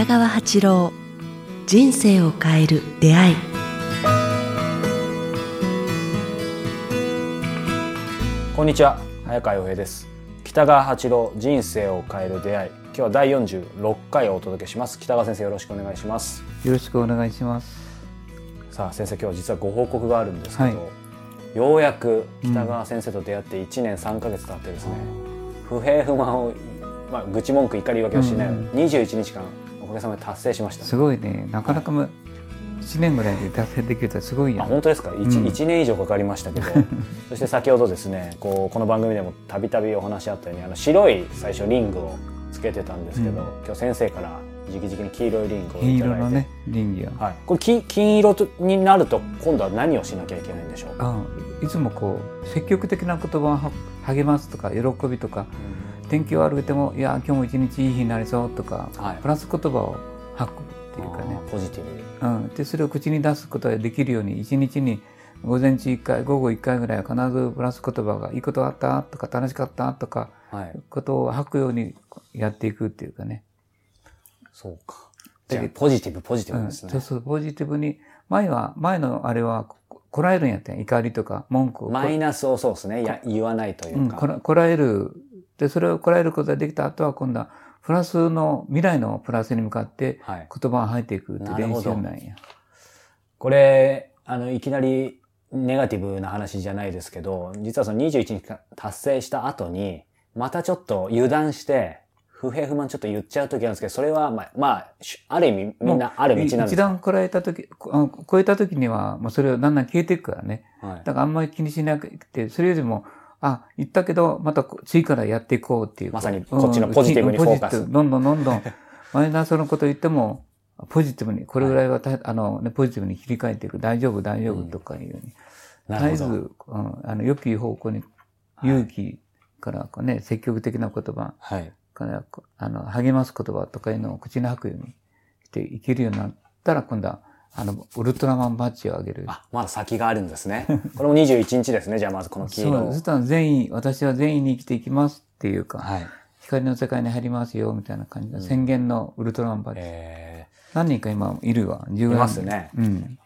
北川八郎人生を変える出会い。こんにちは早川洋平です。北川八郎人生を変える出会い。今日は第46回をお届けします。北川先生よろしくお願いします。よろしくお願いします。さあ先生今日は実はご報告があるんですけど、はい。ようやく北川先生と出会って1年3ヶ月経ってですね、不平不満を、まあ、愚痴文句怒り言い訳をしない、うん。21日間おかげさまで達成しました、すごいね、なかなかむ、1年ぐらいで達成できるとすごいやん。あ本当ですか？1,、うん。一年以上かかりましたけど。そして先ほどですねこうこの番組でもたびたびお話あったようにあの白い最初リングをつけてたんですけど、うん。今日先生から直々に黄色いリングを金いただいて。色のね、倫理は。はい、これ金金色とになると今度は何をしなきゃいけないんでしょう？か、あいつもこう、積極的な言葉をは励ますとか、喜びとか、天気悪くても、いや、今日も一日いい日になりそうとか、はい。プラス言葉を吐くっていうかね。ポジティブに。うん、でそれを口に出すことができるように一日に午前中1回午後1回ぐらいは必ずプラス言葉が「いいことあった?」とか「楽しかった?」とかはい。ことを吐くようにやっていくっていうかね。そうか。ポジティブポジティうん、ブですね、そうそうポジティブに前は前のあれはここらえるんやったん。や怒りとか文句を。マイナスをそうですね。や言わないといううんか、こらこらえるでそれをこらえることができた後は今度はプラスの未来のプラスに向かってはい、言葉を吐いていくっていう練習なんや。これあのいきなりネガティブな話じゃないですけど実はその21日間達成した後にまたちょっと油断して不平不満ちょっと言っちゃう時あるんですけどそれはまあ、まあ、しある意味みんなある道なんです一段こらえた時、超えた時には、もうそれをだんだん消えていくからね。はいだからあんまり気にしなくて、それよりも、あ、言ったけど、また次からやっていこうっていう。まさにこっちのポジティブにフォーカス。ポジティブ。どんどんどんどん、マイナスのこと言っても、ポジティブに、これぐらいはた、あの、ね、ポジティブに切り替えていく。大丈夫、大丈夫とかいうように。なるほど。絶えず、うん、あの、良き方向に、勇気からかね、積極的な言葉はい。から、あの、励ます言葉とかいうのを口に吐くようにしていけるようになったら、今度は、あの、ウルトラマンバッジをあげる。あまだ先があるんですね。これも21日ですね。じゃあまずこの黄色。そう、をそしたら善意、私は善意に生きていきますっていうか、はい。光の世界に入りますよ、みたいな感じで、宣言のウルトラマンバッジ。え何人か今いるわ、10いますね。うん。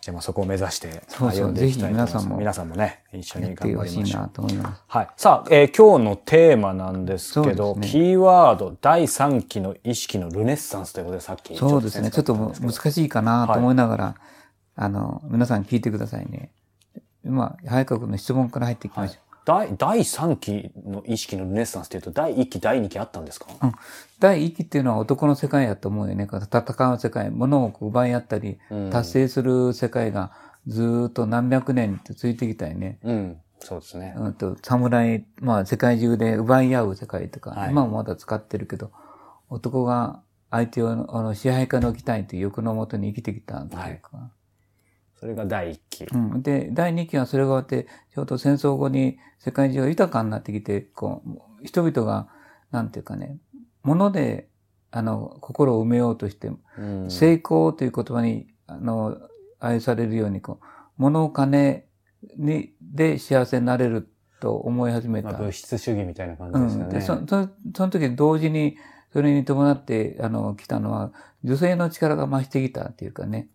ー、じゃあまあそこを目指してそうそう歩んでいきたいと思いますぜひ皆さんも皆さんもね一緒に頑張りましょうなと思います。はい。さあ、えー今日のテーマなんですけど、ねキーワード、第3期の意識のルネッサンスということで、さっきそうですね。ちょっとも難しいかなと思いながら、あの、皆さん聞いてくださいね。今、早川君の質問から入っていきましょう。第第3期の意識のルネッサンスっていうと、第1期、第2期あったんですか、うん第一期っていうのは男の世界やと思うよね。戦う世界、物を奪い合ったり、うん達成する世界がずーっと何百年って続いてきたよね。うん。そうですね。うんと、侍、まあ世界中で奪い合う世界とか、はい今もまだ使ってるけど、男が相手をあの支配下に置きたいという欲のもとに生きてきたというか。それが第1期。うん。で、第二期はそれが終わって、ちょうど戦争後に世界中が豊かになってきて、こう、人々が、なんていうかね、物で、あの、心を埋めようとして、うん成功という言葉に、あの、愛されるように、こう、物金に、で幸せになれると思い始めた。まあ、物質主義みたいな感うん。じですよね。で、そそその時に同時に、それに伴って、あの、来たのは、女性の力が増してきたっていうかね。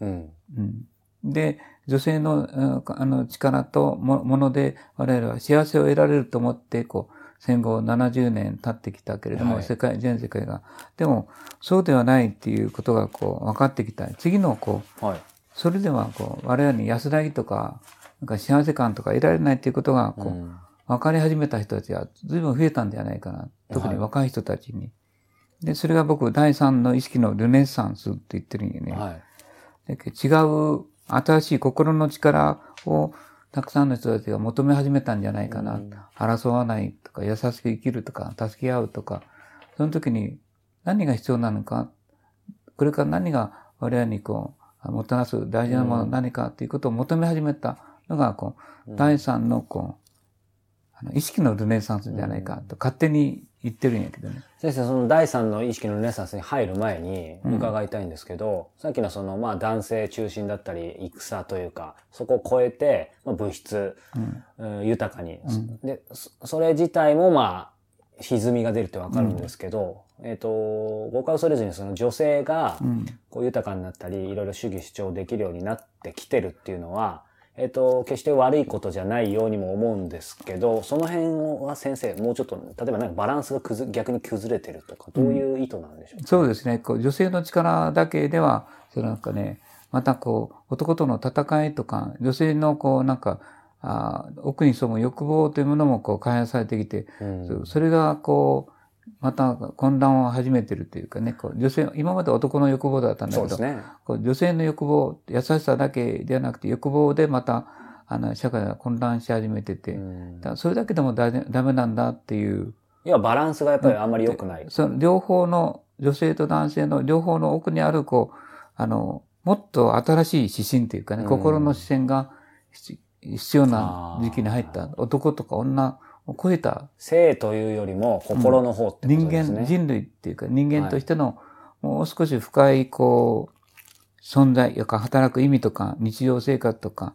うん。うん。で、女性の、うんあの、力とももので、我々は幸せを得られると思って、こう、戦後70年経ってきたけれども、はい世界、全世界が。でも、そうではないっていうことが、こう、分かってきた。次の、こう、はい。それでは、こう、我々に安らぎとか、なんか幸せ感とか得られないっていうことが、こう、うん分かり始めた人たちが随分増えたんじゃないかな。特に若い人たちに。で、それが僕、第三の意識のルネッサンスって言ってるんよね。はい。だけど違う、新しい心の力をたくさんの人たちが求め始めたんじゃないかな。うん。争わないとか、優しく生きるとか、助け合うとか、その時に何が必要なのか、これから何が我々にこう、もたらす大事なものは何かっていうことを求め始めたのが、こう、第三のこう、あの意識のルネサンスじゃないかと勝手に言ってるんやけどね。先生、その第三の意識のルネサンスに入る前に伺いたいんですけど、さっきのその、まあ男性中心だったり、戦というか、そこを超えて、まあ、物質、うん。豊かに、で、そそれ自体もまあ、歪みが出るってわかるんですけど、えっ、と、誤解を恐れずにその女性がうん。こう豊かになったり、いろいろ主義主張できるようになってきてるっていうのは、えっ、と、決して悪いことじゃないようにも思うんですけど、その辺は先生、もうちょっと、例えばなんかバランスが逆に崩れてるとか、どういう意図なんでしょう？か、そうですね。こう女性の力だけでは、そのなんかね、またこう、男との戦いとか、女性のこう、なんか、あー奥に潜む欲望というものもこう開発されてきて、うん。そうそれがこう、また混乱を始めてるというかね、こう女性、今まで男の欲望だったんだけど、ね。こう女性の欲望、優しさだけではなくて欲望でまた、あの、社会が混乱し始めてて、うん。だそれだけでもダメダメなんだっていう、要はバランスがやっぱりあんまり良くない。その両方の、女性と男性の両方の奥にある、こう、あの、もっと新しい指針というかね、うん。心の視線が必必要な時期に入った、男とか女を超えた性というよりも心の方ってこと人ですね。間、人類っていうか人間としての、もう少し深い、こう、存在、やか働く意味とか、日常生活とか、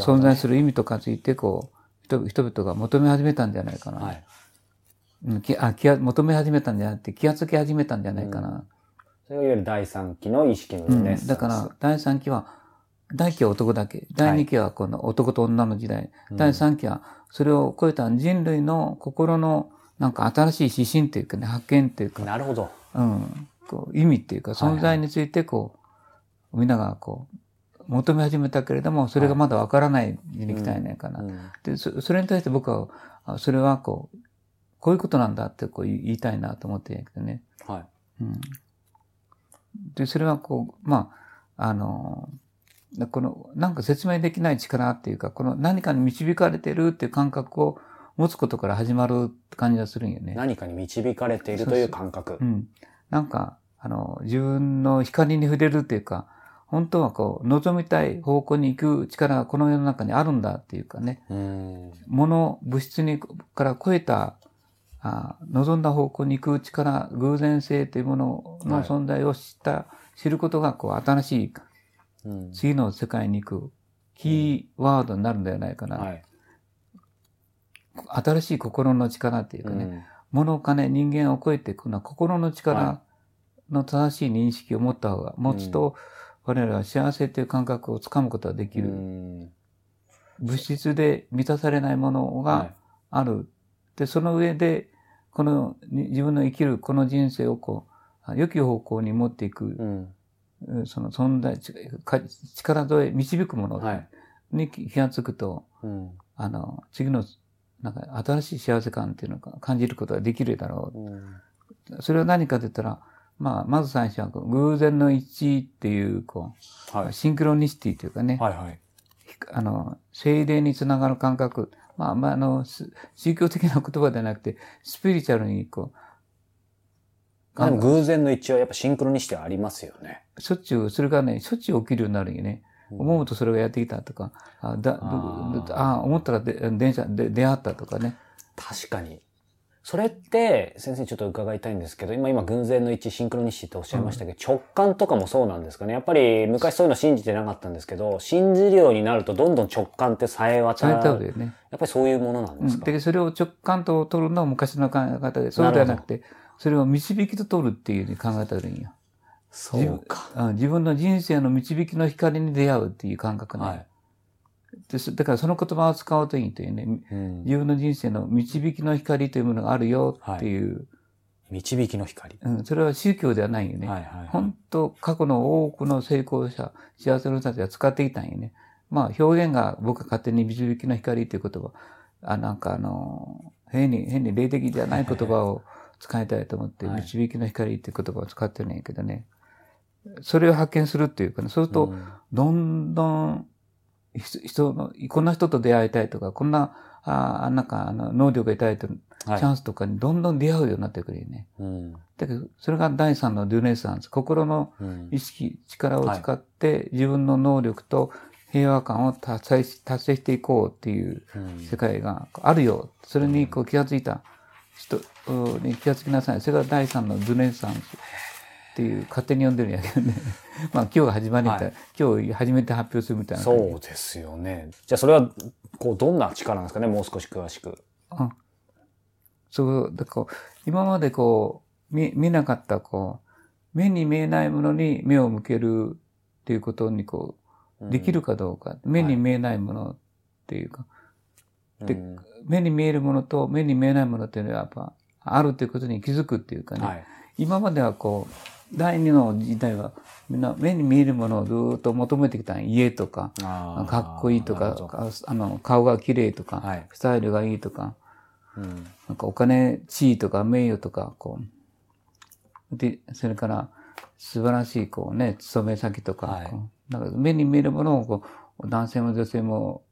存在するる意味とかについて、こう、人人々が求め始めたんじゃないかな。はい。うんきあ気が求め始めたんじゃなくて、気がつき始めたんじゃないかな。それがいわゆる第三期の意識のうんだから、第3期は、第1期は男だけ。第2期はこの男と女の時代。うん第3期は、それを超えた人類の心の、なんか新しい指針というかね、発見というか、なるほど。うん、こう意味っていうか、はいはい存在についてこう、みんながこう、求め始めたけれども、それがまだわからないに来たんやないかな。うんでそ、それに対して僕は、あそれはこう、こういうことなんだってこう言いたいなと思ってるけどね。はい。うん。で、それはこう、まあ、あの、この、なんか説明できない力っていうか、この何かに導かれてるっていう感覚を持つことから始まるって感じがするんよね。何かに導かれているという感覚う。ん。なんか、あの、自分の光に触れるっていうか、本当はこう、望みたい方向に行く力がこの世の中にあるんだっていうかね、うん。物、物質にから超えた、あ望んだ方向に行く力、偶然性というもののはい存在を知った、知ることが、こう、新しいうん次の世界に行くキーワードになるんではないかな。はい。新しい心の力っていうかね、うん。物、金、人間を超えていくのは心のは力の正しい認識を持った方が、持つと、我々は幸せという感覚をつかむことができうる。ん。物質で満たされないものはがある。で、その上で、このに自分の生きるこの人生をこう、良き方向に持っていくその存在、力添え、導くものはい。に気がつくと、うんあの、次の、なんか新しい幸せ感っていうのを感じることができるだろうんう。それは何かと言ったら、まあ、まず最初は偶然の一致っていう、こう、はい。シンクロニシティというかね、はいはい。あの、精霊につながる感覚。まあ、まあ、あの、す宗教的な言葉ではなくて、スピリチュアルに、こあでも偶然の一致はやっぱシンクロにしてありますよね。う、しょっちゅう、それがね、しょっちゅう起きるようになるよね。思うとそれがやってきたとか、あ、だ、あ思ったらで電車で出会ったとかね。確かに。それって、先生ちょっと伺いたいんですけど、今、今、偶然の一致、シンクロニシティっておっしゃいましたけど、直感とかもそうなんですかね。やっぱり、昔そういうの信じてなかったんですけど、信じるようになると、どんどん直感ってさえ渡されたわける。よね。やっぱりそういうものなんですか、うんで、それを直感と取るのは昔の考え方で、そうではなくて、それを導きと取るっていうふうに考えたらいいんよ。そうか。あ自分の人生の導きの光に出会うっていう感覚ね。はい。ですだからその言葉を使うといいというね。うん自分の人生の導きの光というものがあるよっていう。導きの光。うん、それは宗教ではないよね。はいはいはい。本当過去の多くの成功者、幸せの人たちが使ってきたんよね。まあ表現が僕が勝手に導きの光という言葉、あ、なんかあの、変に、変に霊的じゃない言葉を使いたいと思って、はい導きの光っていう言葉を使ってるんやけどね。それを発見するっていうかね、そうすると、うんどんどん、人人の、こんな人と出会いたいとか、こんな、あなんか、あの、能力が得たいと、チはいャンスとかにどんどん出会うようになってくるよね。うんだけど、それが第三のルネサンス。心のうん意識、力を使って自分の能力と平和感を達成し達成していこうっていううん世界があるよ。それにこう気がついた人に気がつきなさい。それが第三のルネサンスっていう勝手に呼んでるんやけどね。まあ今日が始まりみたいな、今日初めて発表するみたいな。そうですよね。じゃあそれは、こう、どんな力なんですかね？もう少し詳しく。うんそう、だからこう今までこう、見、見なかったこう、目に見えないものに目を向けるっていうことにこう、できるかどうか。目に見えないものっていうか、でうん。目に見えるものと目に見えないものっていうのはやっぱあるということに気づくっていうかね。はい。今まではこう、第二の時代はみんな目に見えるものをずーっと求めてきた家とか、かっこいいとかあの、顔が綺麗とか、はい。スタイルがいいとか、うん。なんかお金、地位とか名誉とか、こう。で、それから素晴らしい、こうね、勤め先とか、はい。なんか目に見えるものをこう、男性も女性も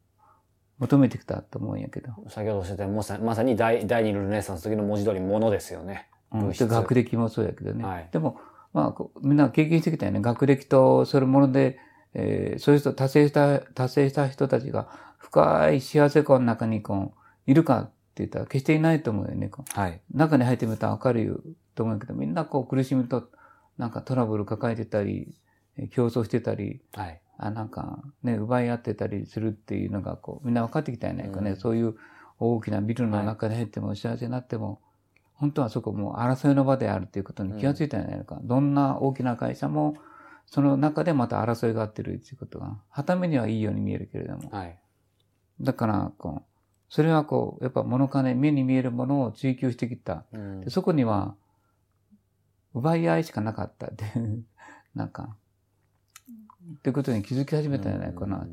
求めてきたと思うんやけど。先ほどおっしゃったまさまさに第第二のルネサンスの時の文字通りものですよね。うん、学歴もそうやけどね。はいでも、まあみんな経験してきたよね。学歴とそれもので、えーそういう人、達成した、達成した人たちが深い幸せ感の中にこう、いるかって言ったら決していないと思うよね。はい。中に入ってみたらわかると思うけど、みんなこう苦しみと、なんかトラブル抱えてたり、えー競争してたり、はい。あなんかね、奪い合ってたりするっていうのがこう、みんな分かってきたよね。うんそういう大きなビルの中に入っても幸せになっても、本当はそこもう争いの場であるっていうことに気がついたんじゃないのか。どんな大きな会社も、その中でまた争いがあってるっていうことが、はためにはいいように見えるけれども。はい。だから、こう、それはこう、やっぱ物金、目に見えるものを追求してきた。うんでそこには、奪い合いしかなかったっていう、なんか、っていうことに気づき始めたんじゃないかな。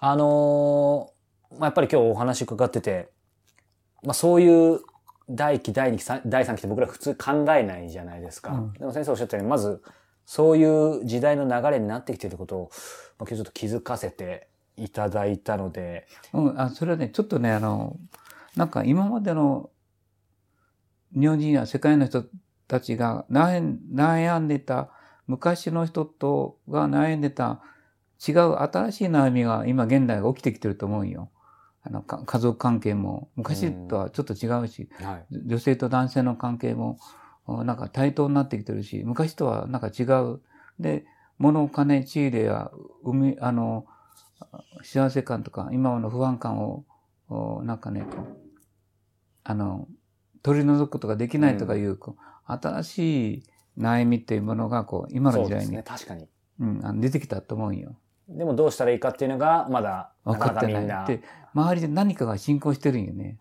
あのーまあ、やっぱり今日お話伺ってて、まあ、そういう第一期、第二期、さ第三期って僕ら普通考えないじゃないですか。うんでも先生おっしゃったように、まず、そういう時代の流れになってきていることを、まあ、今日ちょっと気づかせていただいたので、うん、あ、それはね、ちょっとね、あの、なんか今までの日本人や世界の人たちが悩んでた、昔の人とが悩んでた違う新しい悩みが今現代が起きてきてると思うよ。あの、か家族関係も昔とはちょっと違うし、はい。女性と男性の関係も、おなんか対等になってきてるし、昔とはなんか違う。で、物、金、地位では、生み、あの、幸せ感とか、今の不安感を、おなんかね、あの、取り除くことができないとかいう、こう新しい悩みっていうものが、こう、今の時代に、ね。確かに。うん、あの出てきたと思うよ。でもどうしたらいいかっていうのが、まだ、分かってない。で、周りで何かが進行してるんよね。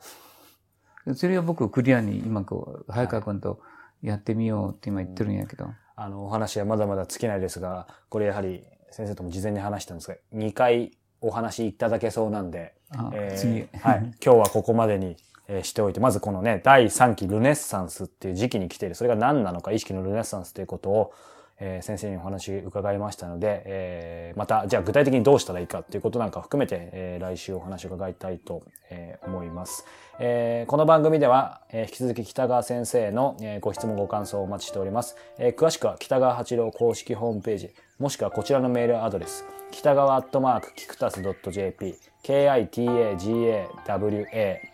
それを僕、クリアに今こう、早川君とやってみようって今言ってるんやけど。あの、お話はまだまだ尽きないですが、これやはり先生とも事前に話したんですが、2回お話いただけそうなんで、あえー次。はい。今日はここまでに、えーしておいて、まずこのね、第3期ルネッサンスっていう時期に来ている、それが何なのか、意識のルネッサンスということを、えー先生にお話伺いましたので、えーまた、じゃあ具体的にどうしたらいいかっていうことなんか含めて、えー来週お話を伺いたいと、えー思います。えーこの番組では、えー引き続き北川先生の、えーご質問ご感想をお待ちしております。えー詳しくは北川八郎公式ホームページ、もしくはこちらのメールアドレス、北川アットマークキクタス .jp、kitagawa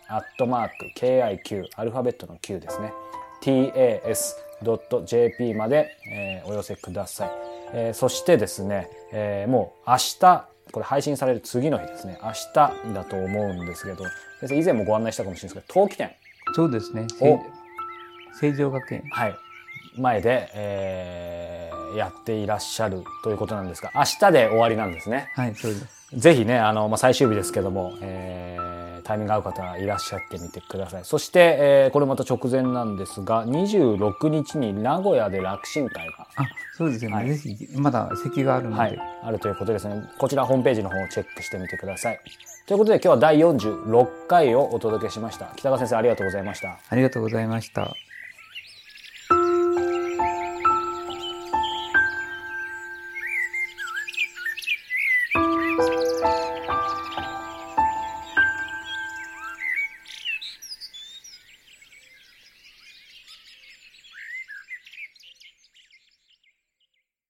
アットマーク kiq、アルファベットの q ですね。tas.jp まで、えーお寄せください。えーそしてですね、えーもう明日、これ配信される次の日ですね、明日だと思うんですけど、先生以前もご案内したかもしれないですけど、冬季展、そうですね。お成城学園。はい、前で、えーやっていらっしゃるということなんですが、明日で終わりなんですね。はい、そうです。ぜひね、あの、まあ、最終日ですけども、えータイミング合う方いらっしゃってみてください。そして、えーこれまた直前なんですが、26日に名古屋で楽神会が、あ、そうですよね。はいぜひ、まだ席があるので。はい、あるということですね。こちらホームページの方をチェックしてみてください。ということで今日は第46回をお届けしました。北川先生ありがとうございました。ありがとうございました。